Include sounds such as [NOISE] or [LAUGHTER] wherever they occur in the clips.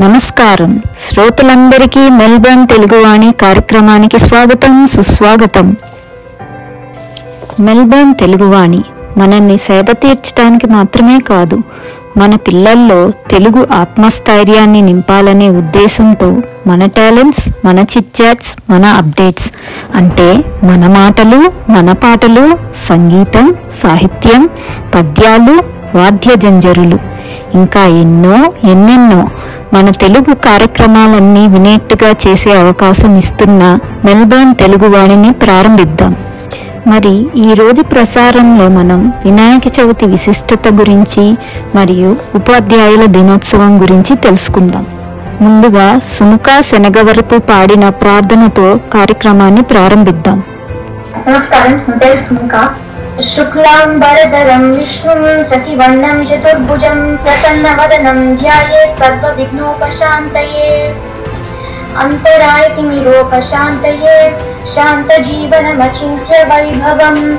నమస్కారం. శ్రోతలందరికీ మెల్బర్న్ తెలుగువాణి కార్యక్రమానికి స్వాగతం సుస్వాగతం. మెల్బర్న్ తెలుగువాణి మనల్ని సేద తీర్చడానికి మాత్రమే కాదు మన పిల్లల్లో తెలుగు ఆత్మస్థైర్యాన్ని నింపాలనే ఉద్దేశంతో మన టాలెంట్స్ మన చిట్చాట్స్ మన అప్డేట్స్ అంటే మన మాటలు మన పాటలు సంగీతం సాహిత్యం పద్యాలు వాద్య జంజరులు ఇంకా ఎన్నో ఎన్నెన్నో మన తెలుగు కార్యక్రమాలన్నీ వినేట్టుగా చేసే అవకాశం ఇస్తున్న మెల్బర్న్ తెలుగువాణిని ప్రారంభిద్దాం. మరి ఈ రోజు ప్రసారంలో మనం వినాయక చవితి విశిష్టత గురించి మరియు ఉపాధ్యాయుల దినోత్సవం గురించి తెలుసుకుందాం. ముందుగా సుముఖ శనగవరపు పాడిన ప్రార్థనతో కార్యక్రమాన్ని ప్రారంభిద్దాం. నమస్కారం సుముఖ శుక్లాంబరధరం విష్ణుం శశివర్ణం చతుర్భుజం ప్రసన్న వదనం ధ్యాయే సర్వ విఘ్నోపశాంతయే ప్రసన్నవదనం ధ్యాయేత్ శాంత అంతరాయతిమిరోపశాంతయే శాంతజీవనమచింత్య వైభవం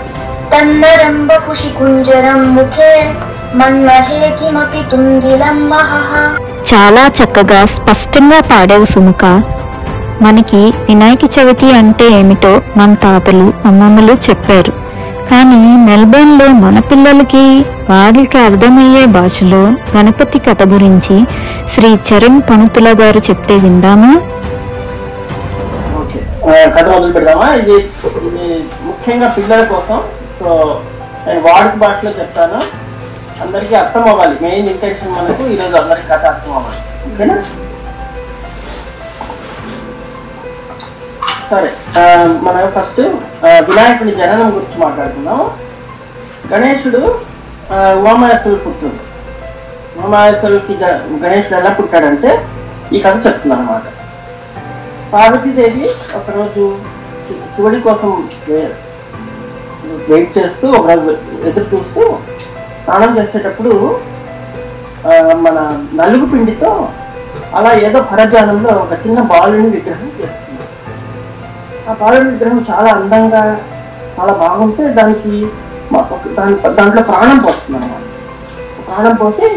తన్నరం వపుషి కుంజరం ముఖే మన్మహే కిమపి తుందిలం మహః చాలా చక్కగా స్పష్టంగా పాడేవు సుముఖ. మనకి వినాయక చవితి అంటే ఏమిటో మన తాతలు అమ్మమ్మలు చెప్పారు. కానీ మెల్బర్న్లో మన పిల్లలకి వారికి అర్థమయ్యే భాషలో గణపతి కథ గురించి శ్రీ చరణ్ పనుతుల గారు చెప్తే విందామా? కథ మొదలు పెడదామా? ఇది ఇది ముఖ్యంగా పిల్లల కోసం. సో నేను వాడుక భాషలో చెప్తాను. అందరికీ అర్థం అవ్వాలి. మెయిన్ ఇంటెన్షన్ మనకు ఈరోజు అందరికి కథ అర్థం అవ్వాలి. ఓకేనా? సరే మనం ఫస్ట్ వినాయకుడి జననం గురించి మాట్లాడుకుందాం. గణేశుడు ఉమామహేశ్వరుడు పుత్రుడు ఉమామహేశ్వరుడికి గణేశుడు ఎలా పుట్టాడంటే ఈ కథ చెప్తున్నాను అనమాట పార్వతీదేవి ఒకరోజు శివుడి కోసం వెయిట్ చేస్తూ ఒకరోజు ఎదురు చూస్తూ స్నానం చేసేటప్పుడు మన నలుగు పిండితో అలా ఏదో పరధ్యానంలో ఒక చిన్న బాలుని విగ్రహం చేస్తుంది. ఆ బాలుని విగ్రహం చాలా అందంగా చాలా బాగుంటే దానికి దాని దాంట్లో ప్రాణం పోస్తుంది అనమాట ప్రాణం పోతే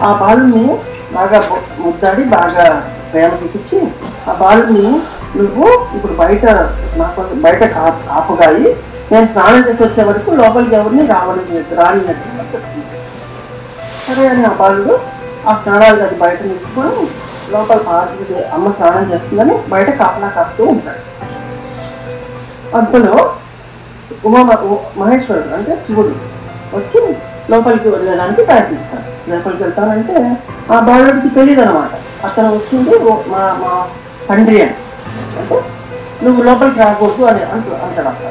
ఆ బాలుని బాగా ముద్దాడి బాగా ప్రేమ చూపించి ఆ బాలుని నువ్వు ఇప్పుడు బయట నాకు బయట కా- కాపుగాయి నేను స్నానం చేసి వచ్చే వరకు లోపలికి ఎవరిని రావని రానినట్టు చెప్తుంది సరే అని ఆ బాలుడు ఆ స్నానాలు అది బయట నిలుచుకొని లోపల పార్వతి అమ్మ స్నానం చేస్తుందని బయట కాపలా కాస్తూ ఉంటాడు. అంతలో ఉమా మహేశ్వరుడు అంటే శివుడు వచ్చి లోపలికి వెళ్ళడానికి ప్రయత్నిస్తాడు. లోపలికి వెళ్తానంటే ఆ బాలుడికి తెలియదు అనమాట అతను వచ్చింది మా మా తండ్రి అని. అంటే నువ్వు లోపలికి రాకూడదు అని అంటు అంటాడు అక్కడ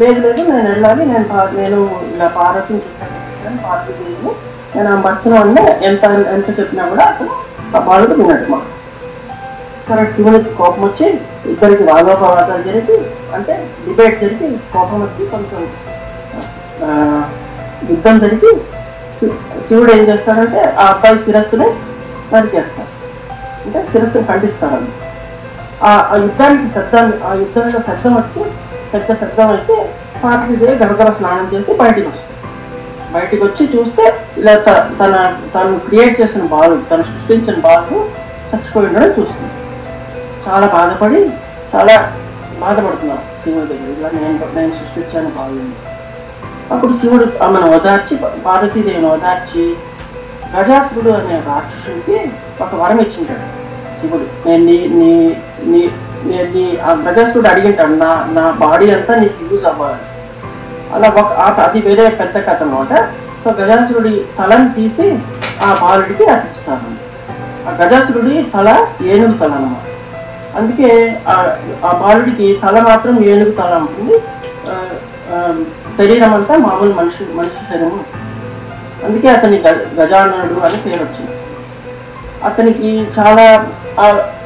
లేదు లేదు నేను వెళ్ళాలి నేను పా- నేను ఇలా పార్వతిని చూసాను పార్వతీదేవిని నేను ఆ భర్తను అంటే ఎంత ఎంత చెప్పినా కూడా అతను ఆ బాలుడు విన్నాడు మాకు. సరే శివునికి కోపం వచ్చి ఇద్దరికి వాదోపవాదాలు జరిపి అంటే డిబేట్ జరిపి కోపం వచ్చి కొంచెం యుద్ధం జరిపి శి- శివుడు ఏం చేస్తాడంటే ఆ అబ్బాయి శిరస్సుని నరికేస్తాడు అంటే శిరస్సును ఖండిస్తాడు ఆ ఆ యుద్ధానికి శబ్దాన్ని ఆ యుద్ధంలో శబ్దం వచ్చి పెద్ద శబ్దం అయితే పార్వతీదేవి గడగడ స్నానం చేసి బయటికి వస్తుంది. బయటికి వచ్చి చూస్తే ఇలా త- తన తను క్రియేట్ చేసిన బాలు తను సృష్టించిన బాలు చచ్చిపోయి ఉండడం చూస్తుంది. చాలా బాధపడి చాలా బాధపడుతున్నాను శివుడి దగ్గర. ఇలా నేను నేను సృష్టించాను బాగుంది అప్పుడు శివుడు ఆమెను ఓదార్చి పార్వతీదేవిని ఓదార్చి గజాసురుడు అనే రాక్షసుడికి ఒక వరం ఇచ్చింటాడు శివుడు. నేను నీ నీ నీ నేను నీ ఆ గజాసురుడు అడిగింటాడు నా నా బాడీ అంతా నీకు యూజ్ అవ్వాలని. అలా ఒక అది వేరే పెద్ద కథ అనమాట సో గజాసురుడి తలని తీసి ఆ బాలుడికి అతికిస్తాను. ఆ గజాసురుడి తల ఏనుగు తల అనమాట అందుకే ఆ బాలుడికి తల మాత్రం ఏనుగు తల ఉంటుంది. శరీరం అంతా మామూలు మనిషి మనిషి శరీరం. అందుకే అతని గ- గజాననుడు అని పేరు వచ్చింది. అతనికి చాలా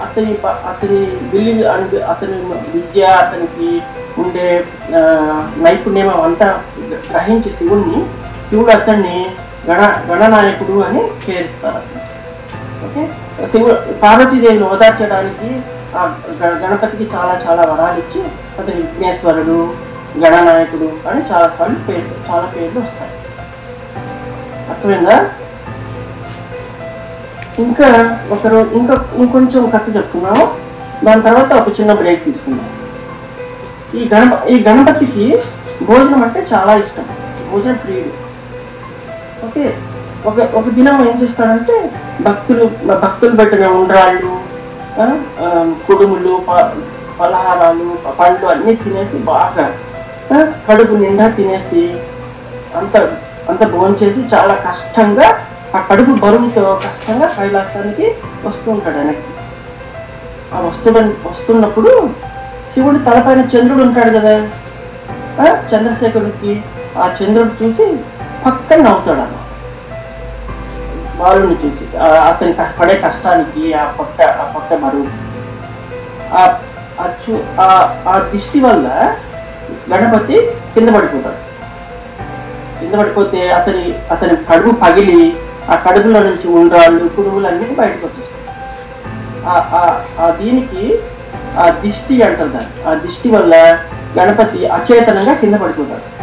అతని ప- అతని విల్లి అతని విద్య అతనికి ఉండే నైపుణ్యం అంతా గ్రహించి శివుణ్ణి శివుడు అతన్ని గణ గణనాయకుడు అని పేరుస్తారు. ఓకే? శివు పార్వతీదేవిని ఓదార్చడానికి గణపతికి చాలా చాలా వరాలు ఇచ్చి అతను విఘ్నేశ్వరుడు గణనాయకుడు అని చాలా సార్లు పేర్లు చాలా పేర్లు వస్తాయి. అర్థమైందా? ఇంకా ఒకరు ఇంకా ఇంకొంచెం కథ చెప్తున్నాము దాని తర్వాత ఒక చిన్న బ్రేక్ తీసుకున్నాం ఈ గణప ఈ గణపతికి భోజనం అంటే చాలా ఇష్టం. భోజన ప్రియుడు. ఓకే? ఒక ఒక దినం ఏం చేస్తాడంటే భక్తులు భక్తులు పెట్టిన ఉండ్రాళ్ళు కుడుములు ప- పలహారాలు పండ్లు అన్నీ తినేసి బాగా కడుపు నిండా తినేసి అంత అంత భోంచేసి చాలా కష్టంగా ఆ కడుపు బరువుతో కష్టంగా కైలాసానికి వస్తూ ఉంటాడు వెనక్కి ఆ వస్తుడు వస్తున్నప్పుడు శివుడు తలపైన చంద్రుడు ఉంటాడు కదా. చంద్రశేఖరుడికి ఆ చంద్రుడు చూసి పక్కన నవ్వుతాడు అన్న. బాలుని చూసి అతని పడే కష్టానికి ఆ పొట్ట ఆ పొట్ట బరువు. ఆ ఆ ఆ- ఆ దిష్టి వల్ల గణపతి కింద పడిపోతాడు. కింద పడిపోతే అతని అతని కడుపు పగిలి ఆ కడుపులో నుంచి ఉండ్రాళ్ళు పురుగులు అన్నీ బయటకు వచ్చేస్తాయి. ఆ- ఆ- దీనికి ఆ దిష్టి అంటారు దాన్ని. ఆ దిష్టి వల్ల గణపతి అచేతనంగా కింద పడిపోతాడు.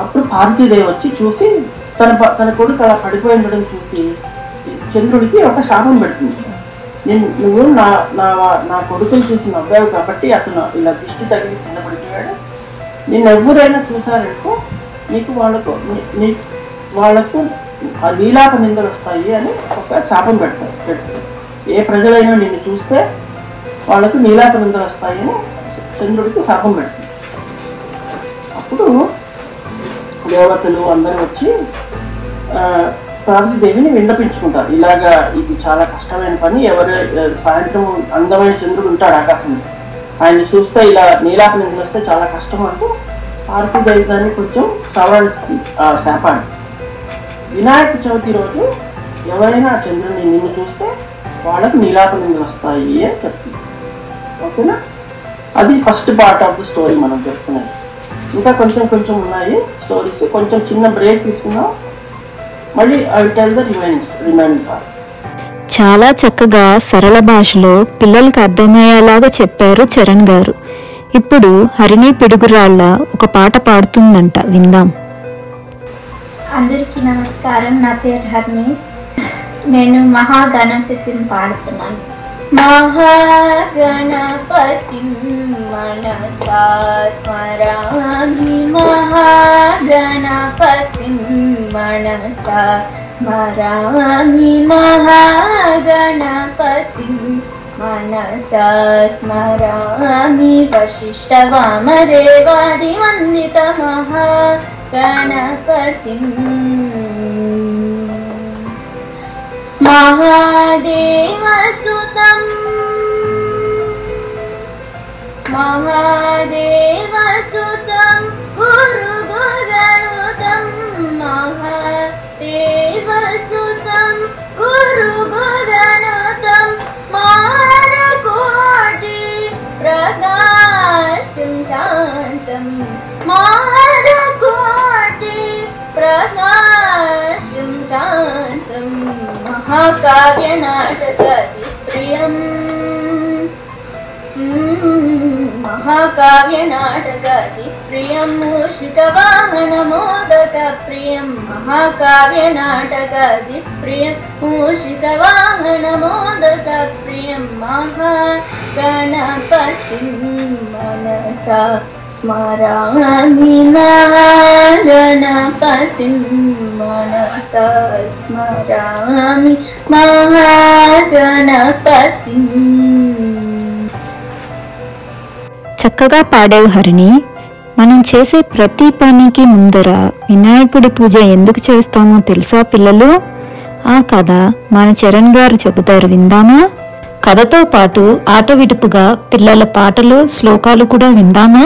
అప్పుడు పార్వతీదేవి వచ్చి చూసి తన ప- తన కొడుకు అలా పడిపోయి ఉండడం చూసి చంద్రుడికి ఒక శాపం పెడుతుంది. నేను నువ్వు నా నా నా కొడుకుని చూసి నవ్వావు కాబట్టి అతను ఇలా దిష్టి తగిలి కింద పడిపోయాడు. నిన్ను ఎవరైనా చూసారనుకో నీకు వాళ్ళకు నీ- నీ వాళ్ళకు ఆ నీలాప నిందలు వస్తాయి అని ఒక శాపం పెడతారు పెడతారు ఏ ప్రజలైనా నిన్ను చూస్తే వాళ్ళకు నీలాప నిందలు వస్తాయి అని చంద్రుడికి శాపం పెడుతుంది. అప్పుడు దేవతలు అందరూ వచ్చి ఆ, పార్వతీదేవిని విన్నపించుకుంటారు. ఇలాగా ఇది చాలా కష్టమైన పని. ఎవరు సాయంత్రం అందమైన చంద్రుడు ఉంటాడు ఆకాశంలో. ఆయన చూస్తే ఇలా నీలాప చూస్తే వస్తే చాలా కష్టం అంటూ పార్వతీదేవి దాన్ని కొంచెం సవరిస్తుంది ఆ శాపాన్ని. వినాయక చవితి రోజు ఎవరైనా చంద్రుడిని చంద్రుని నిన్ను చూస్తే వాళ్ళకు నీలాప వస్తాయి అని చెప్తుంది. ఓకేనా? అది first part of the story మనం చెప్తున్నాం ఇంకా కొంచెం కొంచెం ఉన్నాయి. స్టోరీస్ కొంచెం చిన్న బ్రేక్ తీసుకుందాం. మళ్ళీ I tell the remaining remaining part చాలా చక్కగా సరళ భాషలో పిల్లలకు అర్థమయ్యేలాగా చెప్పారు చరణ్ గారు. ఇప్పుడు హరిణి పిడుగురాళ్ళ ఒక పాట పాడుతుందంట విందాం. అందరికీ నమస్కారం నా పేరు హర్ని నేను మహాగణపతిని పాడుతున్నాను. महागणपतिं मनसा स्मरामि महागणपतिं मनसा स्मरामि महागणपतिं मनसा स्मरामि वसिष्ठवामदेवानिवन्दितमः गणपतिं महादेवसुतम्। महादेवसुतं गुरुगुगणुतं महादेवसुतं गुरुगुगणुतं मारकोटि प्रकाशं शान्तं मारकोटि प्रकाशं शान्तं महाकाव्यनाटकादिप्रियम् महाकाव्यनाटकादिप्रियं मूषिकवाहनमोदकप्रियं महाकाव्यनाटकादिप्रियं मूषिकवाहनमोदकप्रियं महागणपतिं मनसा स्मरामि महागणपतिम् मनसा स्मरामि महागणपतिम् చక్కగా పాడావు హరిణి మనం చేసే ప్రతి పనికి ముందర వినాయకుడి పూజ ఎందుకు చేస్తామో తెలుసా పిల్లలు ఆ కథ మన చరణ్ గారు చెబుతారు విందామా కథతో పాటు ఆట విడుపుగా పిల్లల పాటలు శ్లోకాలు కూడా విందామా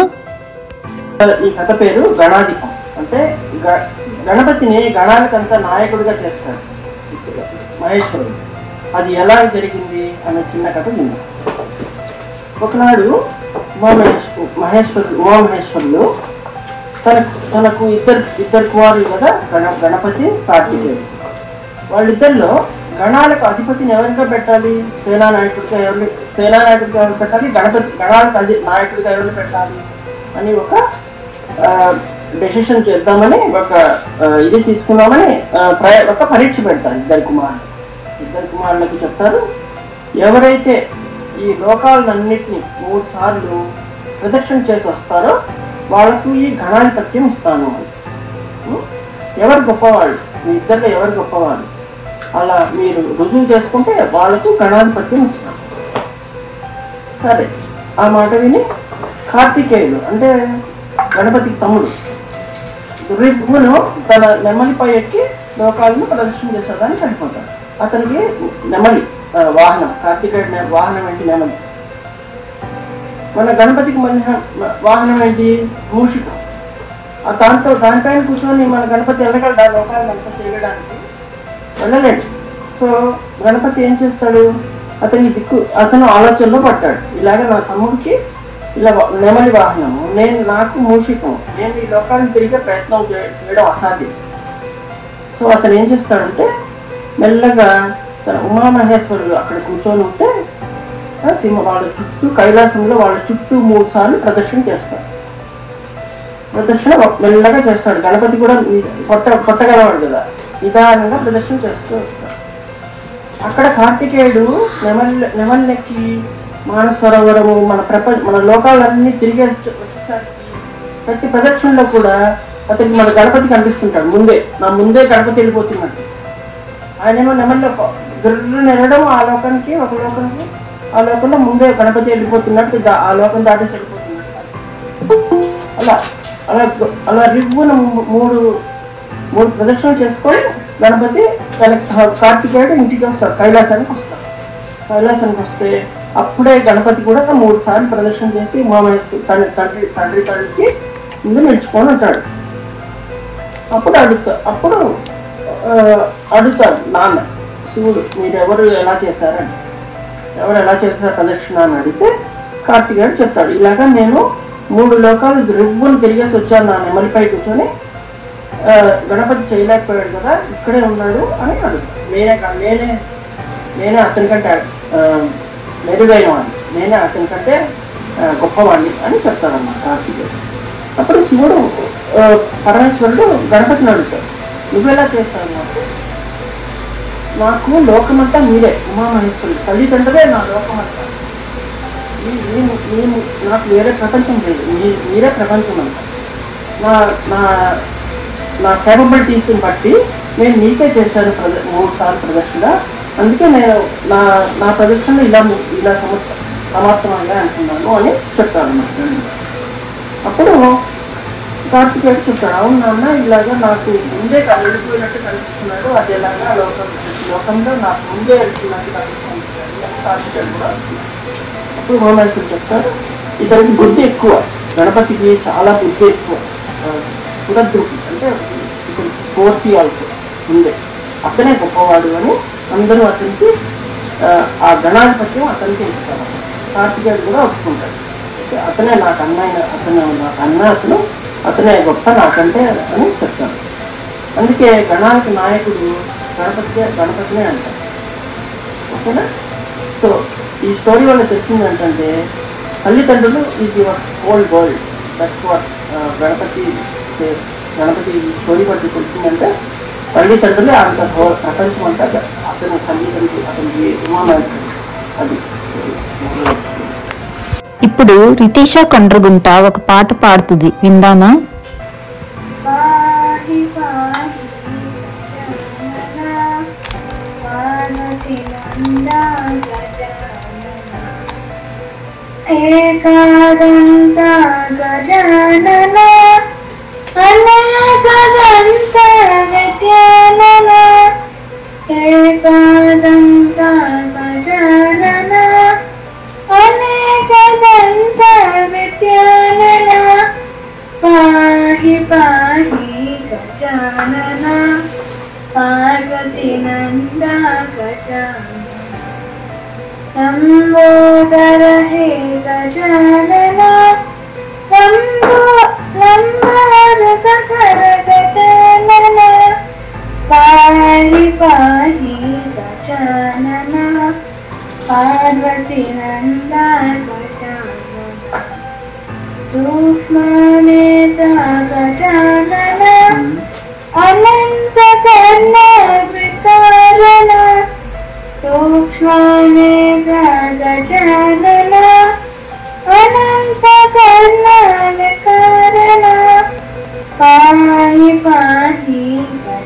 ఈ కథ పేరు గణాధిపం అంటే గ- గణపతిని గణాలకంతా నాయకుడిగా చేస్తాడు. మహేశ్వరుడు. అది ఎలా జరిగింది అనే చిన్న కథ విన్నాం. ఒకనాడు ఉమామహేశ్ మహేశ్వరుడు ఉమామహేశ్వరులు తన తనకు ఇద్దరు ఇద్దరు కుమారులు కదా గణ గణపతి కార్తికేయుడు. వాళ్ళిద్దరిలో గణాలకు అధిపతిని ఎవరిగా పెట్టాలి? సేనానాయకుడిగా ఎవరిని సేనానాయకుడిగా ఎవరు పెట్టాలి? గణపతి గణాలకు అధి నాయకుడిగా ఎవరిని పెట్టాలి? అని ఒక డెసిషన్ చేద్దామని ఒక ఇది తీసుకుందామని ఒక పరీక్ష పెడతారు ఇద్దరు కుమారులు. ఇద్దరు కుమారులకు చెప్తారు ఎవరైతే ఈ లోకాలన్నింటినీ మూడు సార్లు ప్రదక్షిణ చేసి వస్తారో వాళ్ళకు ఈ గణాధిపత్యం ఇస్తాను అని. ఎవరు గొప్పవాళ్ళు? మీ ఇద్దరిలో ఎవరు గొప్పవాళ్ళు? అలా మీరు రుజువు చేసుకుంటే వాళ్ళకు గణాధిపత్యం ఇస్తాను. సరే ఆ మాట విని కార్తికేయులు అంటే గణపతికి తమ్ముడు రిపును తన నెమలిపై ఎక్కి లోకాలను ప్రదర్శన చేసేదానికి వెళ్ళిపోతాడు అతనికి నెమలి వాహనం కార్తీకేయుడు వాహనం ఏంటి నెమలి? మన గణపతికి మన వాహనం ఏంటి? మూషికం ఆ దాంతో దానిపైన కూర్చొని మన గణపతి వెళ్ళగలడా? లోకాలను అంతా తిరగడానికి వెళ్ళలేడు. సో గణపతి ఏం చేస్తాడు? అతనికి దిక్కు అతను ఆలోచనలో పడ్డాడు. ఇలాగే నా తమ్ముడికి ఇలా నెమలి వాహనము నేను నాకు మూషికం. నేను ఈ లోకాలను తిరిగే ప్రయత్నం చేయడం అసాధ్యం. సో అతను ఏం చేస్తాడంటే మెల్లగా తన ఉమామహేశ్వరుడు అక్కడ కూర్చొని ఉంటే ఆ సింహ వాళ్ళ చుట్టూ కైలాసంలో వాళ్ళ చుట్టూ మూడు సార్లు ప్రదర్శన చేస్తాడు. ప్రదర్శన మెల్లగా చేస్తాడు. గణపతి కూడా కొట్ట కొట్టగలవాడు కదా. నిదానంగా ప్రదర్శన చేస్తూ వస్తాడు. అక్కడ కార్తికేయుడు నెమల్ నెమల్లెక్కి మానసరోవరము మన ప్రపంచ మన లోకాలన్నీ తిరిగి ప్రతి ప్రదర్శనలో కూడా అతనికి మన గణపతి కనిపిస్తుంటాడు ముందే. నా ముందే గణపతి వెళ్ళిపోతున్నట్టు ఆయనేమో నెమల్లో గరుడు నెరడం ఆ లోకానికి ఒక లోకానికి ఆ లోకంలో ముందే గణపతి వెళ్ళిపోతున్నట్టు ఆ లోకం దాటేసి వెళ్ళిపోతున్నట్టు. అలా అలా అలా రివ్వున మూ- మూడు మూడు ప్రదర్శనలు చేసుకొని గణపతి తన కార్తికేయుడు ఇంటికి వస్తాడు. కైలాసానికి వస్తాడు. కైలాసానికి వస్తే అప్పుడే గణపతి కూడా మూడు సార్లు ప్రదర్శన చేసి ఉమామహేశ్వరు తన తండ్రి తండ్రి తండ్రికి ముందు నిలుచుకొని ఉంటాడు. అప్పుడు అడుగుతా అప్పుడు అడుగుతాడు నాన్న శివుడు మీరు ఎవరు ఎలా చేశారని ఎవరు ఎలా చేశారు ప్రదక్షిణ అని అడిగితే కార్తికేయుడు చెప్తాడు. ఇలాగా నేను మూడు లోకాలు రివ్వును తిరిగేసి వచ్చాను నా నెమలిపై కూర్చొని గణపతి చేయలేకపోయాడు కదా ఇక్కడే ఉన్నాడు అని అడుగుతాడు నేనే నేనే నేనే అతనికంటే ఆ, మెరుగైన వాడిని నేనే అతని కంటే గొప్పవాడిని అని చెప్తాడన్నమాట కార్తికేయుడు అప్పుడు శివుడు పరమేశ్వరుడు గణపతిని అడుగుతాడు నువ్వెలా చేస్తావు నాకు? నాకు లోకమంతా మీరే ఉమామహేశ్వరుడు. తల్లిదండ్రులే నా లోకమంతా. నేను మీ- నాకు వేరే ప్రపంచం లేదు. మీ మీరే ప్రపంచం అంతా నా నా నా కేపబిలిటీస్ని బట్టి నేను మీకే చేశాను ప్రద మూడు సార్లు ప్రదర్శన అందుకే నేను నా నా ప్రదర్శన ఇలా ఇలా సమ సమాప్తమయ్యా అనుకున్నాను అని చెప్తాను అన్నమాట. అప్పుడు కార్తికేయుడు చెప్తాడు అవును నాన్న ఇలాగా నాకు ముందే క- వెళ్ళిపోయినట్టు కనిపిస్తున్నాడు అది ఎలాగా లోకం లోకంలో నాకు ముందే వెళ్తున్నట్టు కనిపిస్తుంది అని కార్తికేయుడు కూడా అప్పుడు హోమేశ్వరుడు చెప్తారు. ఇతనికి బుద్ధి ఎక్కువ గణపతికి చాలా బుద్ధి ఎక్కువ. స్ఫురద్రుడు అంటే ఇప్పుడు ఫోర్సీ ఆల్సో ముందే. అతనే గొప్పవాడు అని అందరూ అతనికి ఆ, గణాధిపత్యం అతనికి ఇస్తారు కార్తికేయుడు కూడా ఒప్పుకుంటాడు. అతనే నాకు అన్నయ్య అతను నాకు అన్న అతను అతనే గొప్ప నాకంటే అని చెప్తాను అందుకే గణానికి నాయకుడు గణపతి గణపతినే అంటారు ఓకేనా? సో ఈ స్టోరీ వల్ల తెలిసింది ఏంటంటే తల్లిదండ్రులు is your old world. That's what Ganapati Ganapati ఈ స్టోరీ బట్టి తెలిసిందంటే తల్లిదండ్రులే అంత ప్రపంచం అంతా గ- అతని తల్లిదండ్రులు అతనికి ఉమామహేశ్వరుడు అది. ఇప్పుడు రితీష కొండ్రగుంట ఒక పాట పాడుతుంది. విందామా? ఏకాదంత గజానన అనేకదంత విద్యానన ఏకాదంత గజానన అనేకదంత విద్యానన పాహి పాహి గజానన పార్వతి నంద గజానన లంబోదర హే గజానన లంబో లంబారకర గజానన పాహి పాహి గజానన పార్వతి నంద గజానన సూక్ష్మనే గజానన అనంత కర్ణ వికారణ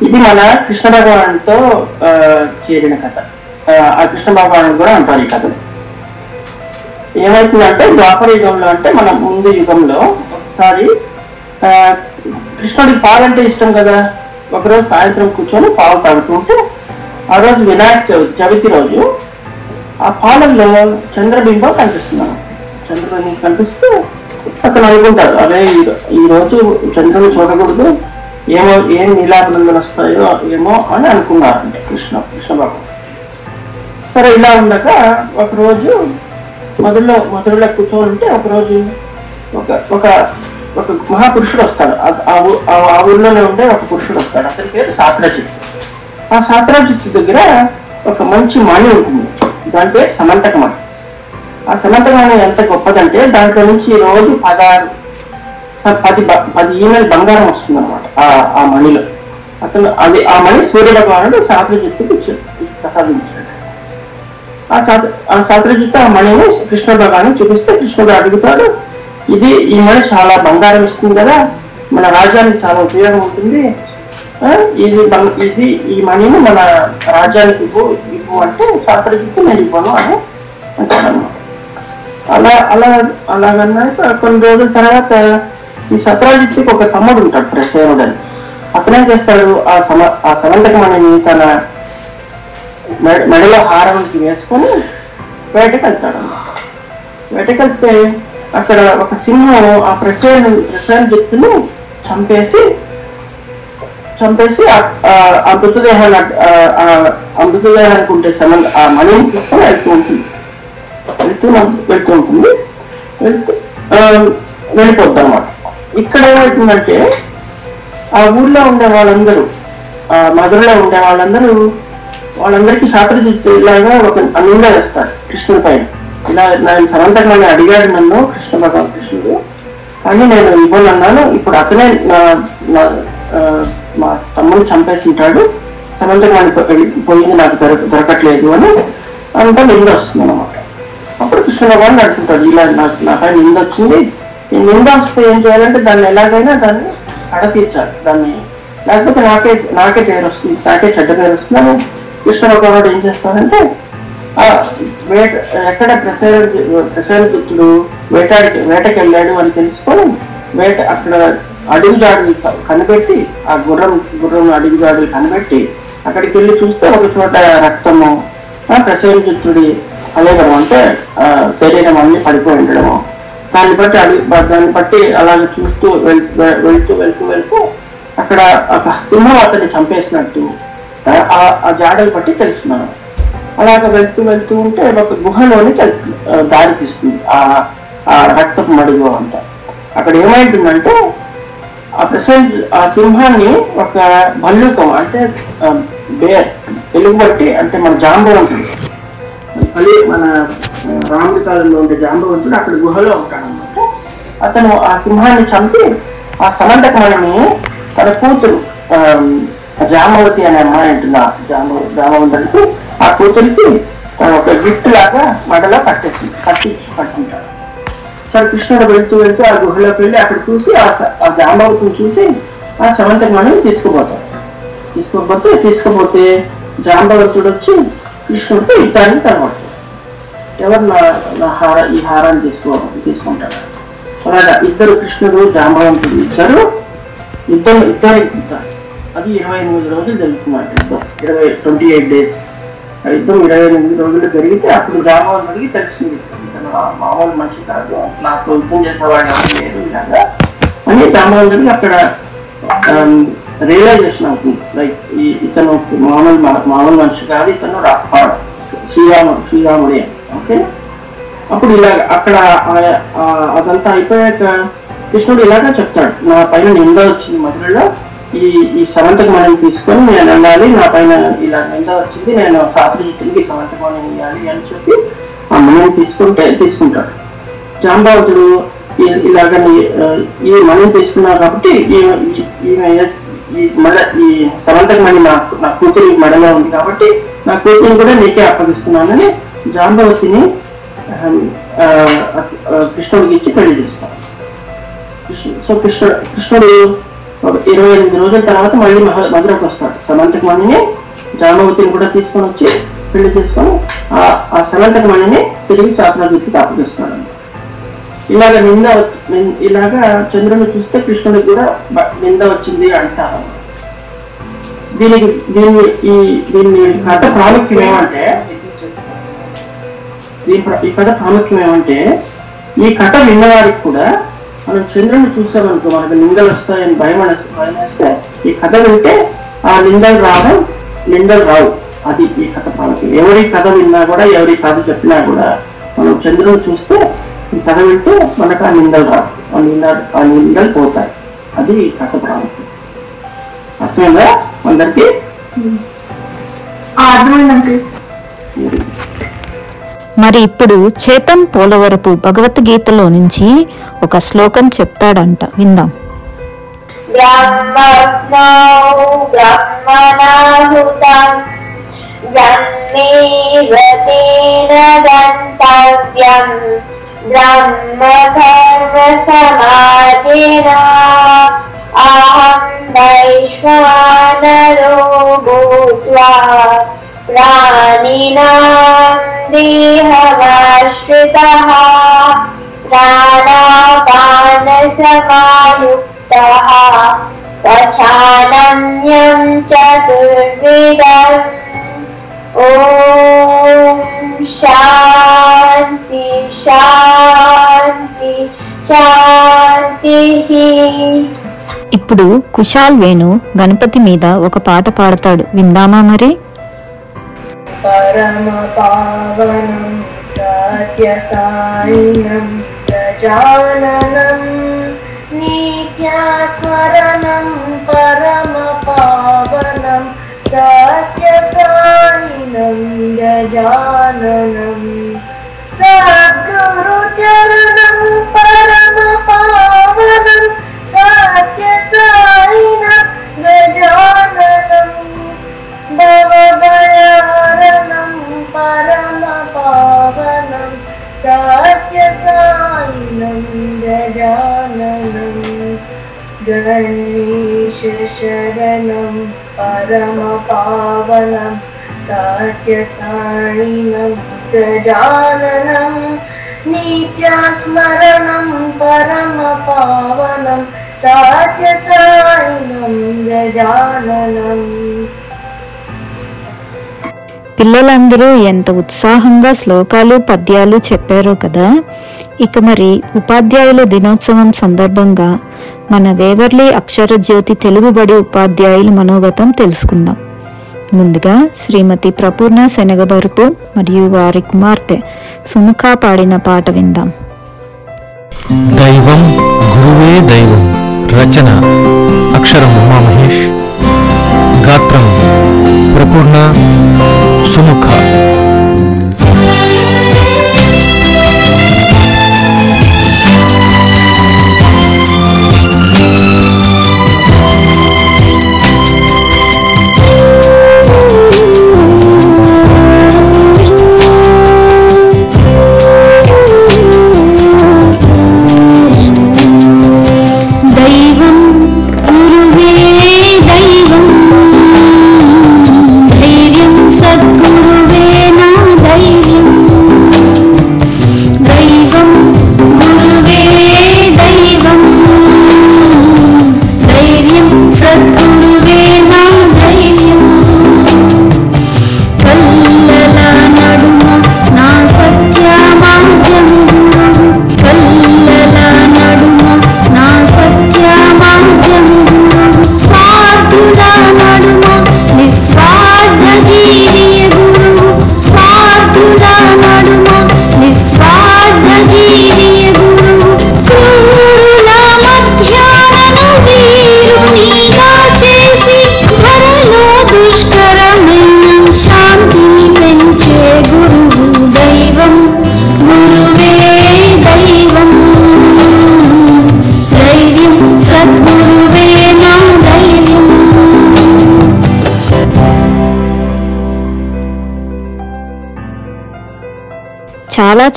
ఇది మన కృష్ణ భగవానుడితో చేరిన కథ. ఆ, కృష్ణ భగవానుడు కూడా అంటారు ఈ కథ ఏమవుతుందంటే ద్వాపర యుగంలో అంటే మన ముందు యుగంలో ఒకసారి కృష్ణుడికి పాలంటే ఇష్టం కదా. ఒకరోజు సాయంత్రం కూర్చొని పాలు తాగుతుంటే ఆ రోజు వినాయక చవితి చవితి రోజు ఆ పాలల్లో చంద్రబింబం కనిపిస్తున్నాను చంద్రబింబం కనిపిస్తే అతను అనుకుంటారు అరే ఈ- ఈ రోజు చంద్రుని చూడకూడదు ఏమో ఏం నీలాభినందనలు వస్తాయో ఏమో అని అనుకున్నారు. అంటే కృష్ణ కృష్ణ బాబు సరే ఇలా ఉండగా ఒకరోజు మొదల్లో మొదలులో కూర్చొని ఉంటే ఒకరోజు ఒక ఒక ఒక మహాపురుషుడు వస్తాడు. ఆ- ఊ- ఆ ఊర్లోనే ఉండే ఒక పురుషుడు వస్తాడు. అతని పేరు సాత్రజిత్. ఆ సాత్రాజిత్ దగ్గర ఒక మంచి మణి ఉంటుంది. దాని పేరు సమంతకమణి. ఆ సమంతకమణి ఎంత గొప్పదంటే దాంట్లో నుంచి రోజు పదహారు పది బ- పది ఈమెయిల్ బంగారం వస్తుంది అనమాట ఆ మణిలో. అతను అది ఆ మణి సూర్య భగవానుడు సాత్రజిత్తుకు ఇచ్చి- ప్రసాదించాడు. ఆ సాత ఆ సాత్రజిత్ ఆ మణిని కృష్ణ భగవాను చూపిస్తే కృష్ణుడు అడుగుతాడు ఇది ఈ మణి చాలా బంగారం ఇస్తుంది కదా మన రాజ్యానికి చాలా ఉపయోగం ఉంటుంది. ఇది ఇది ఈ మణిని మన రాజ్యానికి ఇవ్వు ఇవ్వు అంటే శాస్త్రజిత్తు నేను ఇవ్వను అని అంటాడన్నమాట. అలా అలా అలాగన్నాక కొన్ని రోజుల తర్వాత ఈ సత్రాజిత్తుకి ఒక తమ్ముడు ఉంటాడు ప్రసేనుడు అని అతనేం చేస్తాడు? ఆ సమ ఆ సమంతకమణిని తన మెడ- మెడలో హారానికి వేసుకొని వేటకి వెళ్తాడు అన్నమాట వేటకి వెళ్తే అక్కడ ఒక సింహం ఆ ప్రసేను ప్రసేనజిత్తును చంపేసి చంపేసి ఆ- మృతదేహాన్ని ఆ- మృతదేహానికి ఉంటే సంబంధ ఆ మణిని తీసుకొని వెళ్తూ ఉంటుంది. వెళ్తూ వెళ్తూ ఉంటుంది. వెళ్తూ వెళ్ళిపోద్ది అనమాట ఇక్కడ ఏమవుతుందంటే ఆ ఊర్లో ఉండే వాళ్ళందరూ ఆ మధురలో ఉండే వాళ్ళందరూ వాళ్ళందరికీ శాస్త్రజిత్తు ఇలాగా ఒక నింద వేస్తారు కృష్ణుడి పైన. ఇలా నేను సమంతకమని అడిగాడు నన్ను కృష్ణ భగవాన్ కృష్ణుడు. కానీ నేను ఇవ్వనన్నాను. ఇప్పుడు అతనే నా నా మా తమ్ముడు చంపేసి ఉంటాడు. సమంతకమని పోయింది నాకు దొరక దొరకట్లేదు అని అంతా నింద వస్తుంది అనమాట అప్పుడు కృష్ణ భగవాన్ అడుగుతాడు ఇలా నాకు నాపై నింద వచ్చింది. ఈ నింద ఏం చేయాలంటే దాన్ని ఎలాగైనా దాన్ని అడతీర్చాలి దాన్ని లేకపోతే నాకే నాకే పేరు వస్తుంది నాకే చెడ్డ పేరు వస్తుందని కృష్ణ భగవానుడు ఏం చేస్తాడంటే ఆ వేట ఎక్కడ ప్రసేన ప్రసేన వేటాడి వేటకి వెళ్ళాడు అని తెలుసుకొని వేట అక్కడ అడుగుజాడులు కనిపెట్టి ఆ గుర్రం గుర్రం అడుగుజాడులు కనిపెట్టి అక్కడికి వెళ్ళి చూస్తే ఒక చోట రక్తము ఆ ప్రసేన అంటే శరీరం అన్ని పడిపోయి ఉండడము. దాన్ని బట్టి అడిగి దాన్ని బట్టి అలాగే చూస్తూ వెళ్తూ వెళ్తూ వెళ్తూ అక్కడ ఒక సింహం అతన్ని చంపేసినట్టు ఆ, ఆ- జాడలు బట్టి తెలుస్తున్నాను. అలాగ వెళ్తూ వెళ్తూ ఉంటే ఒక గుహలోనే తెల్- ఆ, దారి తీస్తుంది ఆ ఆ రక్తపు మడుగు అంతా. అక్కడ ఏమైంటుందంటే ఆ ప్రసెంట్ ఆ సింహాన్ని ఒక భల్లూకం అంటే బేర్ ఎలుగుబట్టి అంటే మన జాంబవంతుడు మళ్ళీ మన రాముడికాలంలో కాలంలో ఉండే జాంబవంతుడు అక్కడ గుహలో ఉంటాడనమాట అతను ఆ సింహాన్ని చంపి ఆ సమంతకమణిని తన కూతురు జామవతి అనే అమ్మాయి అంటున్నా ఆ జామ జామవంతుడికి ఆ కూతురికి ఒక గిఫ్ట్ లాగా మడలో కట్టేసి కట్టించి పట్టుకుంటాడు. సరే కృష్ణుడు వెళ్తూ వెళ్తూ ఆ గుహలోకి వెళ్ళి అక్కడ చూసి ఆ స- ఆ జాంబవతిని చూసి ఆ సమంతకమణిని తీసుకుపోతాడు. తీసుకుపోతే తీసుకుపోతే జాంబవంతుడు వచ్చి కృష్ణుడితో యుద్ధానికి కనబడతాడు ఎవరు నా హార ఈ హారాన్ని తీసుకో తీసుకుంటారు. అలాగా ఇద్దరు కృష్ణుడు జాంబవంతుడు ఇద్దరు ఇద్దరు ఇద్దరు యుద్ధాలు అది ఇరవై ఎనిమిది రోజులు జరుగుతున్నట్టు ఇరవై ట్వంటీ ఎయిట్ డేస్. ఇద్దరు ఇరవై ఎనిమిది రోజులు జరిగితే అప్పుడు జాంబవంతుడికి తెలిసింది. మామూలు మనిషి కాదు. నాకు యుద్ధం చేసేవాడు లేదు ఇలాగా. అని జాంబవంతుడికి అక్కడ రియలైజేషన్ అవుతుంది. లైక్ ఈ ఇతను మామూలు మామూలు మనిషి కాదు. ఇతను రాడు శ్రీరాముడు శ్రీరాముడే. ఓకే? అప్పుడు ఇలాగ అక్కడ అదంతా అయిపోయాక కృష్ణుడు ఇలాగా చెప్తాడు నా పైన నింద వచ్చింది మధురలో ఈ ఈ సమంతక తీసుకొని నేను వెళ్ళాలి నా పైన ఇలా నింద వచ్చింది నేను సాత్రిజిత్తునికి సమంతక మణిని ఇవ్వాలి అని చెప్పి ఆ మణిని తీసుకుంటే తీసుకుంటాడు. జాంబావతుడు ఇలాగ ఈ మణిని తీసుకున్నావు కాబట్టి ఈ- ఈ- ఈమె ఈ మడ ఈ నా నా కూతురి మడలో ఉంది కాబట్టి నా కూతురిని కూడా నీకే అప్పగిస్తున్నానని జాంబవతిని కృష్ణుడికి ఇచ్చి పెళ్ళి చేస్తాడు కృష్ణుడు సో కృష్ణుడు కృష్ణుడు ఇరవై ఎనిమిది రోజుల తర్వాత మళ్ళీ మహ మధురకు వస్తాడు. సమంతకమణిని జాంబవతిని కూడా తీసుకొని వచ్చి పెళ్ళి చేసుకొని ఆ సమంతకమణిని తిరిగి సాత్రాజిత్తుకి అప్పగిస్తాడు ఇలాగ నింద ఇలాగా చంద్రుని చూస్తే కృష్ణుడికి కూడా నింద వచ్చింది అంటారు. దీనికి దీన్ని ఈ దీన్ని కథ ప్రాముఖ్యం ఏమంటే దీని ఈ కథ ప్రాముఖ్యం ఏమంటే ఈ కథ విన్నవారికి కూడా మనం చంద్రుని చూసామనుకో మనకు నిందలు వస్తాయని భయం భయం వేస్తే ఈ కథ వింటే ఆ నిందలు రావడం నిందలు రావు. అది ఈ కథ ప్రాముఖ్యం. ఎవరి కథ విన్నా కూడా ఎవరి కథ చెప్పినా కూడా మనం చంద్రుని చూస్తే ఈ కథ వింటే మనకు ఆ నిందలు రావు. ఆ నింద ఆ నిందలు పోతాయి. అది ఈ కథ ప్రాముఖ్యం. అర్థమైందా అందరికీ? అర్థమైంది అంకుల్ మరి ఇప్పుడు చేతం పోలవరపు భగవద్గీతలో నుంచి ఒక శ్లోకం చెప్తాడంట. విందాం. అహం వైశ్వానరో భూత్వా तेन गन्तव्यम् ब्रह्मकर्मसमाधिना अहं वैश्वानरो भूत्वा प्राणिनां देहमाश्रितः प्राणापानसमायुक्तः पचानम्यं चतुर्विधम् ॐ शान्ति शान्ति शान्तिः ఇప్పుడు కుశాల్ వేణు గణపతి మీద ఒక పాట పాడతాడు విందామా మరి परमपावनं सत्यसायिनं गजाननं नित्यास्मरणं परमपावनं सत्यसायिनं गजाननं పిల్లలందరూ ఎంత ఉత్సాహంగా శ్లోకాలు పద్యాలు చెప్పారో కదా. ఇక మరి ఉపాధ్యాయుల దినోత్సవం సందర్భంగా మన వేవర్లీ అక్షర జ్యోతి తెలుగుబడి ఉపాధ్యాయుల మనోగతం తెలుసుకుందాం. ముందుగా శ్రీమతి ప్రపూర్ణ శనగబరుపు మరియు వారి కుమార్తె సుముఖ పాడిన పాట విందాం. దైవం గురువే దైవం రచన. అక్షరం ఉమామహేష్ గాత్రం ప్రపూర్ణ సుముఖ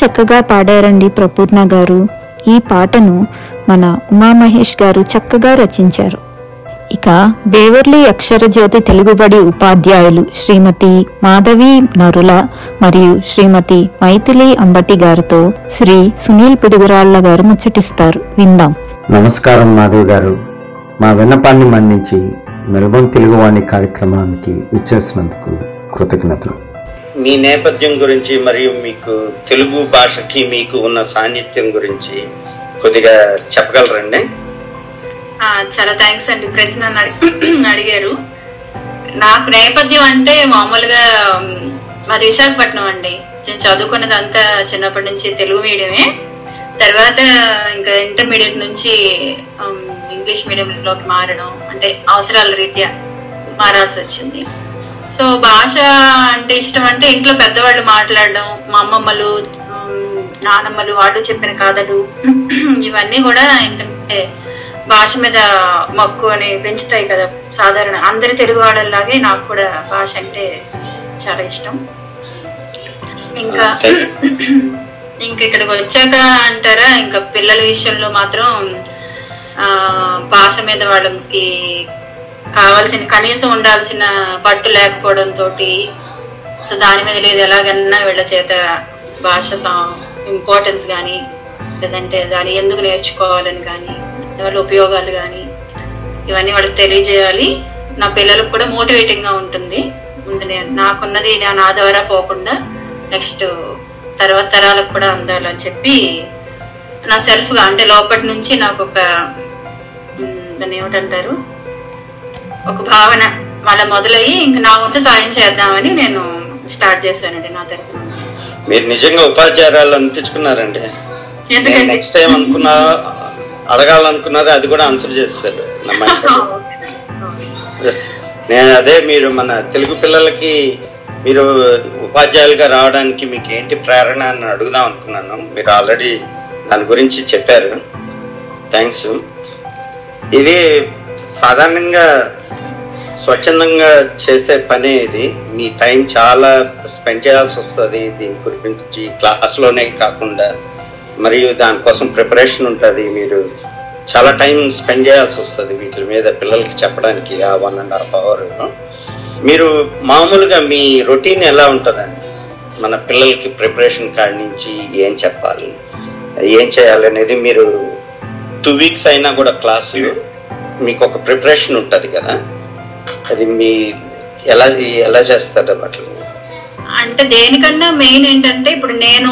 చక్కగా పాడారండి ప్రపూర్ణ గారు. ఈ పాటను మన ఉమామహేష్ గారు చక్కగా రచించారు. ఇక బేవర్లీ అక్షరజ్యోతి తెలుగుబడి ఉపాధ్యాయులు శ్రీమతి మాధవి నరుల మరియు శ్రీమతి మైథిలి అంబటి గారితో శ్రీ సునీల్ పిడుగురాళ్ళ గారు ముచ్చటిస్తారు. విందాం. నమస్కారం మాధవ్ గారు. మా విన్నపాన్ని మన్నించి మెల్బోర్న్ తెలుగువాణి కార్యక్రమానికి ఇచ్చేసినందుకు కృతజ్ఞతలు. మీ నేపథ్యం గురించి మరియు మీకు తెలుగు భాషకి మీకు ఉన్న సాన్నిధ్యం గురించి కొద్దిగా చెప్పగలరండి? చాలా థ్యాంక్స్ అండి. ప్రశ్న అడిగారు. నాకు నేపథ్యం అంటే మామూలుగా మాది విశాఖపట్నం అండి. నేను చదువుకున్నది అంతా చిన్నప్పటి నుంచి తెలుగు మీడియమే తర్వాత ఇంకా ఇంటర్మీడియట్ నుంచి ఇంగ్లీష్ మీడియంలోకి మారడం అంటే అవసరాల రీత్యా మారాల్సి వచ్చింది. సో భాష అంటే ఇష్టం అంటే ఇంట్లో పెద్దవాళ్ళు మాట్లాడడం మా అమ్మమ్మలు నానమ్మలు వాళ్ళు చెప్పిన కథలు [CLEARS THROAT] ఇవన్నీ కూడా ఏంటంటే భాష మీద మక్కువని పెంచుతాయి కదా సాధారణ. అందరి తెలుగు వాళ్ళలాగే నాకు కూడా భాష అంటే చాలా ఇష్టం. ఇంకా [CLEARS THROAT] ఇంకా ఇక్కడికి వచ్చాక అంటారా ఇంకా పిల్లల విషయంలో మాత్రం ఆ, భాష మీద వాళ్ళకి కావాల్సిన కనీసం ఉండాల్సిన పట్టు లేకపోవడంతో దాని మీద లేదు ఎలాగన్నా వీళ్ళ చేత భాష ఇంపార్టెన్స్ కానీ లేదంటే దాన్ని ఎందుకు నేర్చుకోవాలని కానీ దానివల్ల ఉపయోగాలు కానీ ఇవన్నీ వాళ్ళకి తెలియజేయాలి. నా పిల్లలకు కూడా మోటివేటింగ్గా ఉంటుంది. ముందు నేను నాకున్నది నా ద్వారా పోకుండా నెక్స్ట్ తర్వాత తరాలకు కూడా అందాలని చెప్పి నా సెల్ఫ్గా అంటే లోపటి నుంచి నాకు ఒక దాన్ని ఏమిటంటారు? ఒక భావన మళ్ళీ మొదలయ్యి ఇంక నా వంతు సాయం చేద్దామని నేను స్టార్ట్ చేశానండి నా తరఫున మీరు నిజంగా ఉపాధ్యాయురాలు అనిపించుకున్నారండి. నెక్స్ట్ టైం అనుకున్నా అడగాలనుకున్నారో అది కూడా ఆన్సర్ చేస్తారు. నేను అదే మీరు మన తెలుగు పిల్లలకి మీరు ఉపాధ్యాయులుగా రావడానికి మీకు ఏంటి ప్రేరణ అని అడుగుదాం అనుకున్నాను. మీరు ఆల్రెడీ దాని గురించి చెప్పారు. థ్యాంక్స్ ఇది సాధారణంగా స్వచ్ఛందంగా చేసే పనే ఇది. మీ టైం చాలా స్పెండ్ చేయాల్సి వస్తుంది. దీని గురించి క్లాస్లోనే కాకుండా మరియు దానికోసం ప్రిపరేషన్ ఉంటుంది. మీరు చాలా టైం స్పెండ్ చేయాల్సి వస్తుంది. వీటి మీద పిల్లలకి చెప్పడానికి ఆ వన్ అండ్ హాఫ్ అవర్. మీరు మామూలుగా మీ రొటీన్ ఎలా ఉంటుందండి? మన పిల్లలకి ప్రిపరేషన్ కాడి నుంచి ఏం చెప్పాలి? ఏం చేయాలి అనేది మీరు టూ వీక్స్ అయినా కూడా క్లాసు మీకు ఒక ప్రిపరేషన్ ఉంటుంది కదా? అది మీ ఎలా ఎలా చేస్తారు వాటిని అంటే దేనికన్నా మెయిన్ ఏంటంటే ఇప్పుడు నేను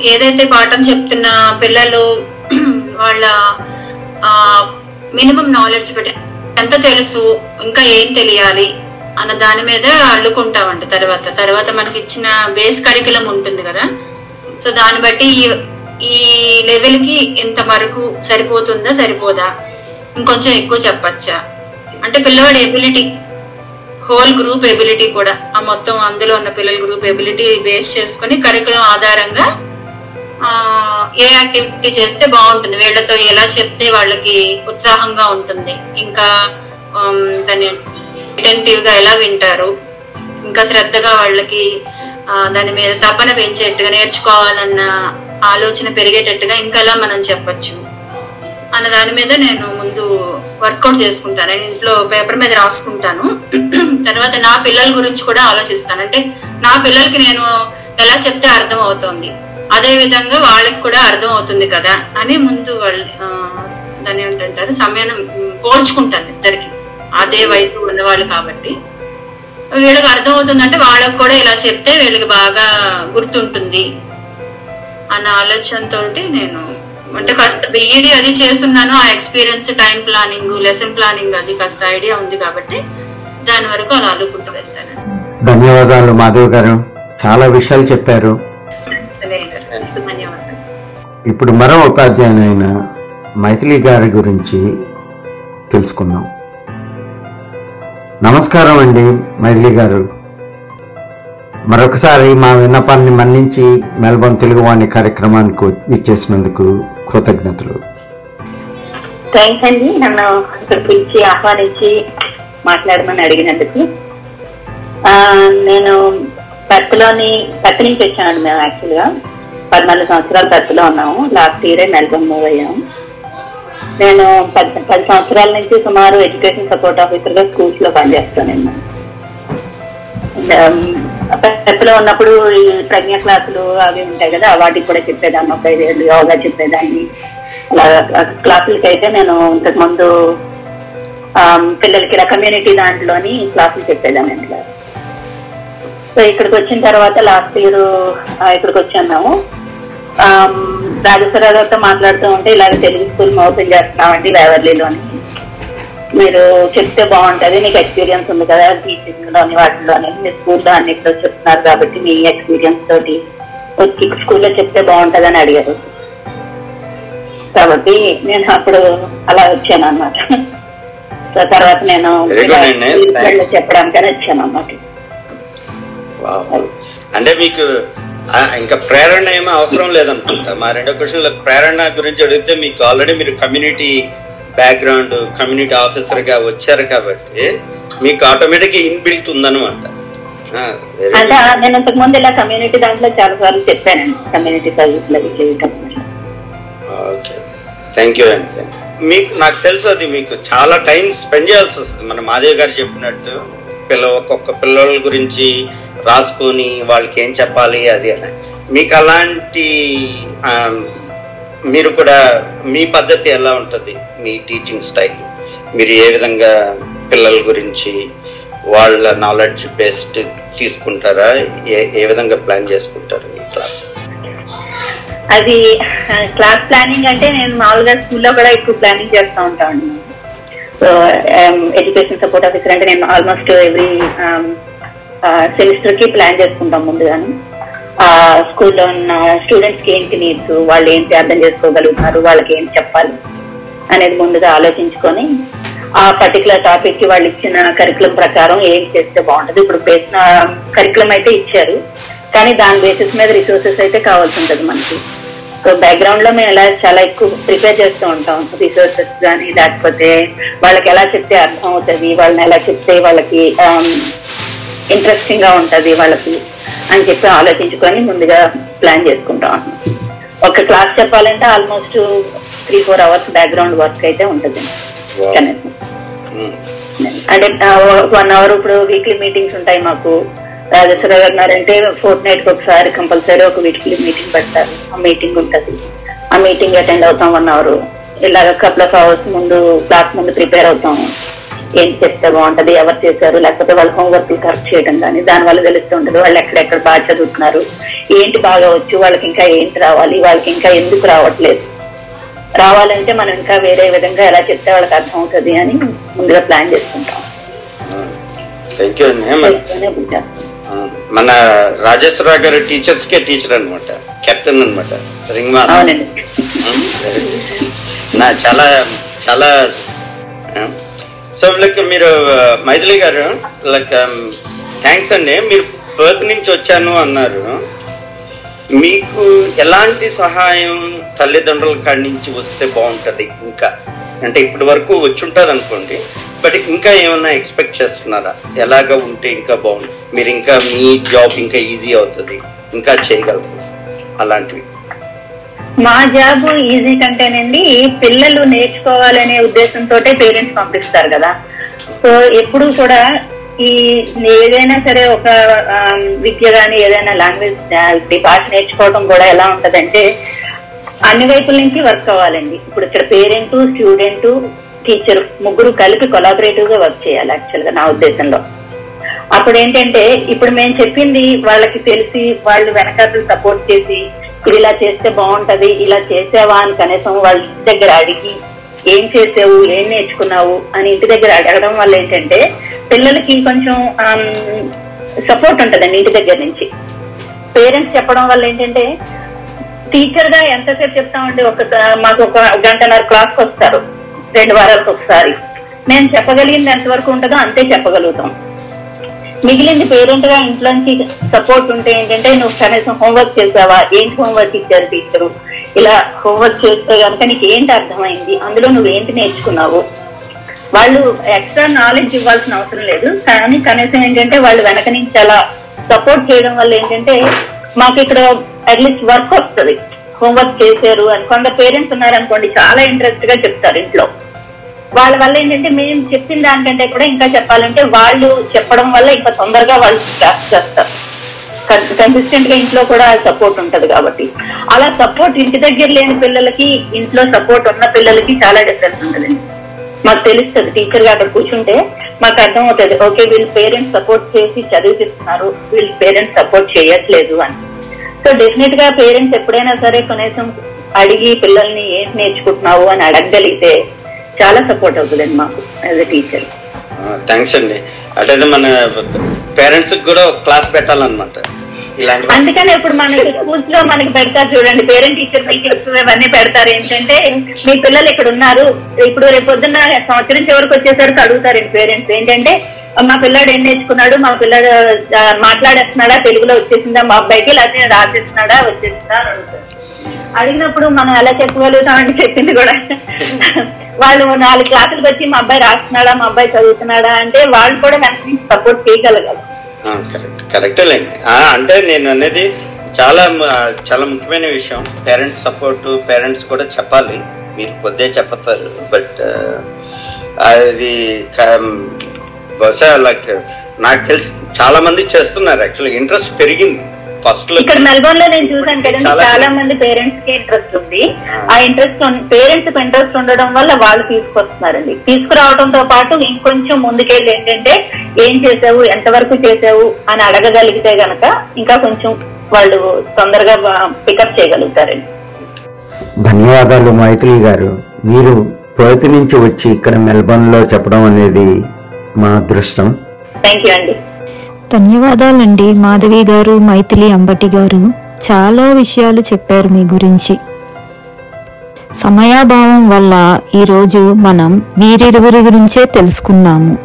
ఏదైతే పాఠం చెప్తున్న పిల్లలు వాళ్ళ మినిమం నాలెడ్జ్ పెట్టి ఎంత తెలుసు ఇంకా ఏం తెలియాలి అన్న దాని మీద అల్లుకుంటామండి తర్వాత. తర్వాత మనకి ఇచ్చిన బేస్ కరికులం ఉంటుంది కదా. సో దాన్ని బట్టి ఈ ఈ లెవెల్ వరకు సరిపోతుందా సరిపోదా? ఇంకొంచెం ఎక్కువ చెప్పచ్చా? అంటే పిల్లవాడి ఎబిలిటీ హోల్ గ్రూప్ ఎబిలిటీ కూడా ఆ మొత్తం అందులో ఉన్న పిల్లల గ్రూప్ ఎబిలిటీ బేస్ చేసుకుని కరికులం ఆధారంగా ఏ యాక్టివిటీ చేస్తే బాగుంటుంది వీళ్ళతో ఎలా చెప్తే వాళ్ళకి ఉత్సాహంగా ఉంటుంది. ఇంకా దాన్ని అటెంటివ్గా ఎలా వింటారు ఇంకా శ్రద్ధగా వాళ్ళకి దాని మీద తపన పెంచేట్టుగా నేర్చుకోవాలన్న ఆలోచన పెరిగేటట్టుగా ఇంకా ఎలా మనం చెప్పచ్చు. అన్న దాని మీద నేను ముందు వర్కౌట్ చేసుకుంటాను. నేను ఇంట్లో పేపర్ మీద రాసుకుంటాను. [CLEARS THROAT] తర్వాత నా పిల్లల గురించి కూడా ఆలోచిస్తాను. అంటే నా పిల్లలకి నేను ఎలా చెప్తే అర్థం అవుతుంది అదే విధంగా వాళ్ళకి కూడా అర్థం అవుతుంది కదా అని ముందు వాళ్ళు దాని దాన్ని ఏమిటంటారు సమయం పోల్చుకుంటాను ఇద్దరికి. అదే వయసు ఉన్నవాళ్ళు కాబట్టి. వీళ్ళకి అర్థం అవుతుందంటే వాళ్ళకి కూడా ఇలా చెప్తే వీళ్ళకి బాగా గుర్తుంటుంది అన్న ఆలోచనతోటి నేను అంటే కాస్త బిఈడి అది చేస్తున్నాను ఆ experience time planning lesson planning అది కాస్త ఐడియా ఉంది కాబట్టి దాని వరకు అలా అల్లుకుంటూ వెళ్తాను. ధన్యవాదాలు మాధవ్ గారు. చాలా విషయాలు చెప్పారు. ఇప్పుడు మరో ఉపాధ్యాయునైన మైథిలి గారి గురించి తెలుసుకుందాం. నమస్కారం అండి మైథిలి గారు. మరొకసారి మా విన్నపాన్ని మన్నించి మెల్బోర్న్ తెలుగువాణి కార్యక్రమానికి విచ్చేసినందుకు కృతజ్ఞతలు. థ్యాంక్స్ అండి. నన్ను ఇక్కడ పిలిచి ఆహ్వానించి మాట్లాడమని అడిగినందుకు. నేను పెత్తలోని పత్తి నుంచి వచ్చానండి మేము యాక్చువల్గా. పద్నాలుగు సంవత్సరాలు టచ్లో ఉన్నాము. లాస్ట్ ఇయరే మెల్బోర్న్ మూవ్ అయ్యాము నేను పది పది సంవత్సరాల నుంచి సుమారు ఎడ్యుకేషన్ సపోర్ట్ ఆఫీసర్గా స్కూల్స్లో పనిచేస్తాను నేను పెద్దలో ఉన్నప్పుడు ఈ ప్రజ్ఞ క్లాసులు అవి ఉంటాయి కదా వాటికి కూడా చెప్పేదాన్ని. ఒక ఐదేళ్ళు యోగా చెప్పేదాన్ని. క్లాసులకి అయితే నేను ఇంతకు ముందు పిల్లలకి ఇలా కమ్యూనిటీ దాంట్లోని క్లాసులు చెప్పేదాన్ని ఇట్లా సో ఇక్కడికి వచ్చిన తర్వాత లాస్ట్ ఇయర్ ఇక్కడికి వచ్చాము. రాజేశ్వరరావు గారితో మాట్లాడుతూ ఉంటే ఇలాగ తెలుగు స్కూల్ ఓపెన్ చేస్తున్నామండి వేవర్లీలోని మీరు చెప్తే బాగుంటది మీకు ఎక్స్పీరియన్స్ ఉంది కదా టీచింగ్లోని వాటిలోని మీ స్కూల్లో అన్నిట్లో చెప్తున్నారు కాబట్టి మీ ఎక్స్పీరియన్స్ తోటి. వచ్చి స్కూల్లో చెప్తే బాగుంటది అని అడిగారు. కాబట్టి నేను అప్పుడు అలా వచ్చాను అనమాట సో తర్వాత నేను. చెప్పడానికని వచ్చాను అన్నమాట వావ్. అంటే మీకు ఇంకా ప్రేరణ ఏమీ అవసరం లేదనుకుంటా. మా రెండో క్వశ్చన్ ప్రేరణ గురించి అడిగితే మీకు ఆల్రెడీ మీరు కమ్యూనిటీ బ్యాక్గ్రౌండ్ కమ్యూనిటీ ఆఫీసర్గా వచ్చారు కాబట్టి మీకు ఆటోమేటిక్ ఇన్బిల్ట్ ఉందన్నమాట. ఆ, very good. అంటే నేను ఇంతకు ముందు ఇలా కమ్యూనిటీ దాంట్లో చాలా సార్లు చెప్పానండి కమ్యూనిటీ సర్వీస్లో చేయటం ఓకే. థ్యాంక్ యూ అండి మీకు నాకు తెలుసు అది మీకు చాలా టైం స్పెండ్ చేయాల్సి వస్తుంది. మన మాదేవ్ గారు చెప్పినట్టు పిల్ల ఒక్కొక్క పిల్లల గురించి రాసుకొని వాళ్ళకి ఏం చెప్పాలి అది అని మీకు అలాంటి మీరు కూడా మీ పద్ధతి ఎలా ఉంటుంది? మీ టీచింగ్ స్టైల్ మీరు ఏ విధంగా పిల్లల గురించి వాళ్ళ నాలెడ్జ్ బెస్ట్ తీసుకుంటారా? ఏ ఏ విధంగా ప్లాన్ చేసుకుంటారు మీ క్లాస్ అది క్లాస్ ప్లానింగ్ అంటే నేను మామూలుగా స్కూల్లో కూడా ఎక్కువ ప్లానింగ్ చేస్తూ ఉంటాను. ఎడ్యుకేషన్ సపోర్ట్ ఆఫీసర్ అంటే నేను ఆల్మోస్ట్ ఎవ్రీ సెమిస్టర్కి ప్లాన్ చేసుకుంటాం ముందుగాను. స్కూల్లో ఉన్న స్టూడెంట్స్కి ఏంటి నీడ్స్ వాళ్ళు ఏంటి అర్థం చేసుకోగలుగుతారు వాళ్ళకి ఏం చెప్పాలి. అనేది ముందుగా ఆలోచించుకొని ఆ పర్టికులర్ టాపిక్కి వాళ్ళు ఇచ్చిన కరికులం ప్రకారం ఏం చేస్తే బాగుంటుంది. ఇప్పుడు బేస్ కరికులం అయితే ఇచ్చారు. కానీ దాని బేసిస్ మీద రిసోర్సెస్ అయితే కావాల్సి ఉంటుంది మనకి. సో బ్యాక్గ్రౌండ్లో మేము ఎలా చాలా ఎక్కువ ప్రిపేర్ చేస్తూ ఉంటాం. రిసోర్సెస్ కానీ లేకపోతే వాళ్ళకి ఎలా చెప్తే అర్థం అవుతుంది వాళ్ళని ఎలా చెప్తే వాళ్ళకి ఇంట్రెస్టింగ్గా ఉంటుంది వాళ్ళకి అని చెప్పి ఆలోచించుకొని ముందుగా ప్లాన్ చేసుకుంటాం. ఒక క్లాస్ చెప్పాలంటే almost three four hours background work అయితే ఉంటుంది. కనీసం Hmm. అంటే వన్ అవర్ ఇప్పుడు వీక్లీ మీటింగ్స్ ఉంటాయి మాకు. రాజేశ్వర గారు ఉన్నారంటే ఫోర్త్ నైట్కి ఒకసారి కంపల్సరీ ఒక వీక్లీ మీటింగ్ పెడతారు. ఆ మీటింగ్ ఉంటది. ఆ మీటింగ్ అటెండ్ అవుతాం వన్ అవర్ ఇలాగ కపుల్ ఆఫ్ అవర్స్ ముందు క్లాస్ ముందు ప్రిపేర్ అవుతాం ఏం చెప్తే బాగుంటది ఎవరు చేశారు లేకపోతే వాళ్ళ హోంవర్క్ కరెక్ట్ చేయడం కానీ దాని వల్ల తెలుస్తుంటది వాళ్ళు ఎక్కడెక్కడ బాగా చదువుతున్నారు ఏంటి బాగా వచ్చు వాళ్ళకి ఇంకా ఏంటి రావాలి వాళ్ళకి ఇంకా ఎందుకు రావట్లేదు. రావాలంటే మనం ఇంకా వేరే విధంగా ఎలా చెప్తే వాళ్ళకి అర్థం అవుతుంది అని ముందుగా ప్లాన్ చేసుకుంటాం. థ్యాంక్ యూ అండి మన- రాజేశ్వరరావు గారు టీచర్స్ కే టీచర్ అనమాట కెప్టెన్ అనమాట రింగ్ మాస్టర్. నా చాలా చాలా సో లైక్ మీరు మైథిలి గారు లైక్ థ్యాంక్స్ అండి. మీరు పర్త్ నుంచి వచ్చాను అన్నారు. మీకు ఎలాంటి సహాయం తల్లిదండ్రుల కాడి నుంచి వస్తే బాగుంటుంది ఇంకా? అంటే ఇప్పటి వరకు వచ్చి ఉంటుంది అనుకోండి బట్ ఇంకా ఏమైనా ఎక్స్పెక్ట్ చేస్తున్నారా? ఎలాగ ఉంటే ఇంకా బాగుంటుంది మీరు ఇంకా మీ జాబ్ ఇంకా ఈజీ అవుతుంది ఇంకా చేయగలరు అలాంటివి. మా జాబ్ ఈజీ కంటేనండి పిల్లలు నేర్చుకోవాలనే ఉద్దేశంతో పేరెంట్స్ పంపిస్తారు కదా. సో ఎప్పుడు కూడా ఈ ఏదైనా సరే ఒక విద్య కానీ ఏదైనా లాంగ్వేజ్ భాష నేర్చుకోవడం కూడా ఎలా ఉంటదంటే అన్ని వైపుల నుంచి వర్క్ అవ్వాలండి ఇప్పుడు ఇక్కడ పేరెంట్ స్టూడెంట్ టీచర్ ముగ్గురు కలిపి కొలాబరేటివ్గా వర్క్ చేయాలి యాక్చువల్గా నా ఉద్దేశంలో. అప్పుడు ఏంటంటే ఇప్పుడు మేము చెప్పింది వాళ్ళకి తెలిసి వాళ్ళు వెనకాతలు సపోర్ట్ చేసి ఇప్పుడు ఇలా చేస్తే బాగుంటది ఇలా చేసేవా అని కనీసం వాళ్ళ దగ్గర అడిగి ఏం చేసావు ఏం నేర్చుకున్నావు అని ఇంటి దగ్గర అడగడం వల్ల ఏంటంటే పిల్లలకి కొంచెం సపోర్ట్ ఉంటుందండి ఇంటి దగ్గర నుంచి. పేరెంట్స్ చెప్పడం వల్ల ఏంటంటే టీచర్గా ఎంతసేపు చెప్తామండి? ఒక మాకు ఒక గంటన్నర క్లాస్కి వస్తారు. రెండు వారాలకు ఒకసారి. మేము చెప్పగలిగింది ఎంతవరకు ఉంటుందో అంతే చెప్పగలుగుతాం. మిగిలింది పేరెంట్గా ఇంట్లోంచి సపోర్ట్ ఉంటే ఏంటంటే నువ్వు కనీసం హోంవర్క్ చేసావా? ఏంటి హోంవర్క్ ఇచ్చారు టీచరు ఇలా హోంవర్క్ చేస్తే కనుక నీకు ఏంటి అర్థమైంది? అందులో నువ్వు ఏంటి నేర్చుకున్నావు? వాళ్ళు ఎక్స్ట్రా నాలెడ్జ్ ఇవ్వాల్సిన అవసరం లేదు. కానీ కనీసం ఏంటంటే వాళ్ళు వెనక నుంచి అలా సపోర్ట్ చేయడం వల్ల ఏంటంటే మాకు ఇక్కడ అట్లీస్ట్ వర్క్ వస్తుంది. హోంవర్క్ చేశారు అని కొంత పేరెంట్స్ ఉన్నారనుకోండి చాలా ఇంట్రెస్ట్గా చెప్తారు ఇంట్లో. వాళ్ళ వల్ల ఏంటంటే మేము చెప్పిన దానికంటే కూడా ఇంకా చెప్పాలంటే వాళ్ళు చెప్పడం వల్ల ఇంకా తొందరగా వాళ్ళు క్లాస్ చేస్తారు. కన్సిస్టెంట్గా ఇంట్లో కూడా సపోర్ట్ ఉంటది కాబట్టి. అలా సపోర్ట్ ఇంటి దగ్గర లేని పిల్లలకి ఇంట్లో సపోర్ట్ ఉన్న పిల్లలకి చాలా డిఫరెన్స్ ఉంటుందండి మాకు తెలుస్తుంది టీచర్గా అక్కడ కూర్చుంటే మాకు అర్థం అవుతుంది ఓకే వీళ్ళు పేరెంట్స్ సపోర్ట్ చేసి చదివిస్తున్నారు వీళ్ళ పేరెంట్స్ సపోర్ట్ చేయట్లేదు అని. సో డెఫినెట్గా పేరెంట్స్ ఎప్పుడైనా సరే కనీసం అడిగి పిల్లల్ని ఏం నేర్చుకుంటున్నావు అని అడగగలిగితే చాలా సపోర్ట్ అవుతుందండి మాకు యాజ్ ఎ టీచర్ థ్యాంక్స్ అండి. అటైతే మన పేరెంట్స్ కూడా క్లాస్ పెట్టాలన్నమాట. అందుకని ఇప్పుడు మనకి స్కూల్స్లో మనకి పెడతారు చూడండి పేరెంట్ టీచర్ మీటింగ్స్ ఇవన్నీ పెడతారు. ఏంటంటే మీ పిల్లలు ఇక్కడ ఉన్నారు. ఇప్పుడు రేపు పొద్దున్న సంవత్సరం చివరికి వచ్చేసరికి అడుగుతారండి పేరెంట్స్ ఏంటంటే మా పిల్లాడు ఏం నేర్చుకున్నాడు? మా పిల్లాడు మాట్లాడేస్తున్నాడా? తెలుగులో వచ్చేసిందా? మా అబ్బాయికి లేకపోతే రాసేస్తున్నాడా? వచ్చేసిందా అని అడుగుతారు. అడిగినప్పుడు మనం ఎలా చెప్పగలుగుతామని చెప్పింది కూడా. వాళ్ళు నాలుగు క్లాసులు వచ్చి మా అబ్బాయి రాస్తున్నాడా మా అబ్బాయి చదువుతున్నాడా అంటే వాళ్ళు కూడా వెనక సపోర్ట్ చేయగలగాలి. కరెక్ట్ కరెక్టేలేండి అంటే నేను అనేది చాలా చాలా ముఖ్యమైన విషయం. పేరెంట్స్ సపోర్ట్ పేరెంట్స్ కూడా చెప్పాలి. మీరు కొద్దిగా చెప్తారు బట్ అది క- బహుశా లైక్ నాకు తెలిసి చాలా మంది చేస్తున్నారు యాక్చువల్లీ ఇంట్రెస్ట్ పెరిగింది. ఫస్ట్లో ఇక్కడ మెల్బోర్న్లో నేను చూసాను కదండి చాలా మంది పేరెంట్స్కి ఇంట్రెస్ట్ ఉంది. ఆ. ఇంట్రెస్ట్ పేరెంట్స్కి ఇంట్రెస్ట్ ఉండడం వల్ల వాళ్ళు తీసుకొస్తున్నారండి. తీసుకురావడంతో పాటు ఇంకొంచెం ముందుకెళ్ళి ఏంటంటే ఏం చేసావు? ఎంతవరకు చేసావు? అని అడగగలిగితే గనక ఇంకా కొంచెం వాళ్ళు తొందరగా పికప్ చేయగలుగుతారండి. ధన్యవాదాలు మైథిలి గారు. మీరు ప్రతి నుంచి వచ్చి ఇక్కడ మెల్బర్న్లో చెప్పడం అనేది మా అదృష్టం. థ్యాంక్ యూ అండి. ధన్యవాదాలండి మాధవి గారు మైథిలి అంబటి గారు. చాలా విషయాలు చెప్పారు మీ గురించి. సమయాభావం వల్ల ఈరోజు మనం వీరిరువురి గురించే తెలుసుకున్నాము.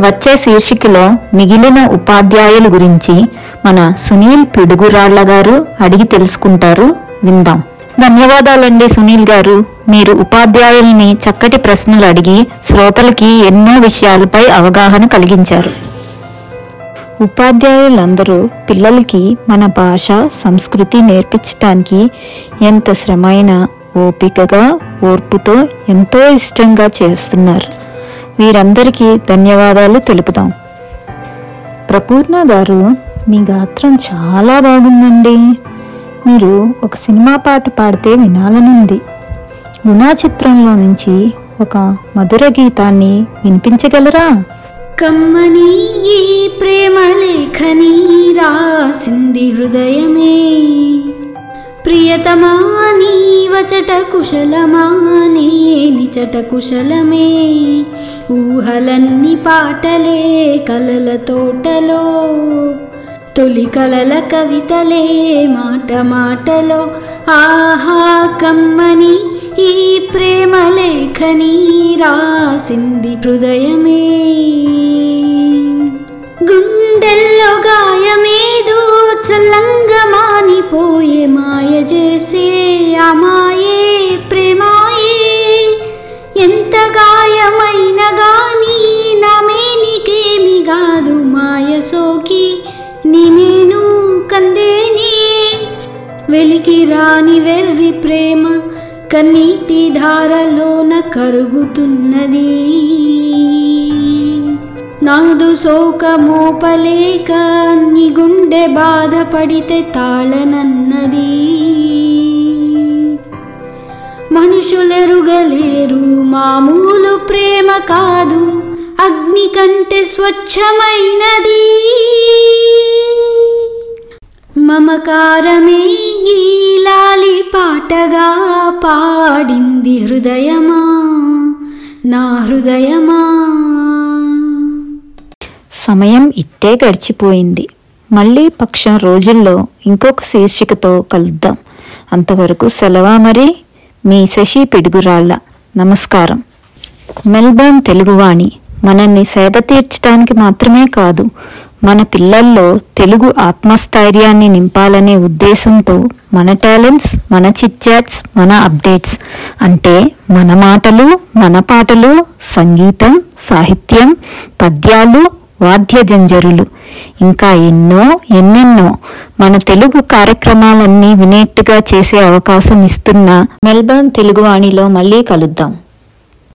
వచ్చే శీర్షికలో మిగిలిన ఉపాధ్యాయుల గురించి మన సునీల్ పిడుగురాళ్ళ గారు అడిగి తెలుసుకుంటారు. విందాం. ధన్యవాదాలండి సునీల్ గారు. మీరు ఉపాధ్యాయుల్ని చక్కటి ప్రశ్నలు అడిగి శ్రోతలకి ఎన్నో విషయాలపై అవగాహన కలిగించారు. ఉపాధ్యాయులందరూ పిల్లలకి మన భాష సంస్కృతి నేర్పించటానికి ఎంత శ్రమైన ఓపికగా ఓర్పుతో ఎంతో ఇష్టంగా చేస్తున్నారు. వీరందరికీ ధన్యవాదాలు తెలుపుదాం. ప్రపూర్ణ గారు మీ గాత్రం చాలా బాగుందండి. మీరు ఒక సినిమా పాట పాడితే వినాలనుంది. గుణా చిత్రంలో నుంచి ఒక మధుర గీతాన్ని వినిపించగలరా? కమ్మని ఈ ప్రేమ లేఖని రాసింది హృదయమే. ప్రియతమా నీ వచట కుశలమా నే నిచట కుశలమే. ఊహలన్నీ పాటలే కలల తోటలో తొలి కలల కవితలే మాట మాటలో. ఆహా కమ్మని ఈ ప్రేమ లేఖని రాసింది హృదయమే. గుండెల్లో గాయమేదో చల్లంగా మానిపోయే మాయ చేసే అమాయే మాయే ప్రేమాయే. ఎంత గాయమైన గాని నామేనికేమి కాదు మాయ సోకి నిమేను కందేనే. వెలికి రాని వెర్రి ప్రేమ కన్నీటి ధారలోన కరుగుతున్నది. నాదు శోక మోపలేక నీ గుండె బాధపడితే తాళనన్నది. మనుషులెరుగలేరు మామూలు ప్రేమ కాదు అగ్ని కంటే స్వచ్ఛమైనది. మమకారమే ఈ లాలి పాటగా పాడింది హృదయమా? నా హృదయమా? సమయం ఇట్టే గడిచిపోయింది. మళ్ళీ పక్షం రోజుల్లో ఇంకొక శీర్షికతో కలుద్దాం. అంతవరకు సెలవా మరి? మీ శశి పిడుగురాళ్ళ. నమస్కారం. మెల్బర్న్ తెలుగువాణి. మనల్ని సేద తీర్చడానికి మాత్రమే కాదు మన పిల్లల్లో తెలుగు ఆత్మస్థైర్యాన్ని నింపాలనే ఉద్దేశంతో మన టాలెంట్స్ మన చిట్చాట్స్ మన అప్డేట్స్. అంటే మన మాటలు మన పాటలు సంగీతం సాహిత్యం పద్యాలు వాద్య జంజరులు. ఇంకా ఎన్నో ఎన్నెన్నో మన తెలుగు కార్యక్రమాలన్నీ వినేట్టుగా చేసే అవకాశం ఇస్తున్న మెల్బర్న్ తెలుగువాణిలో మళ్ళీ కలుద్దాం.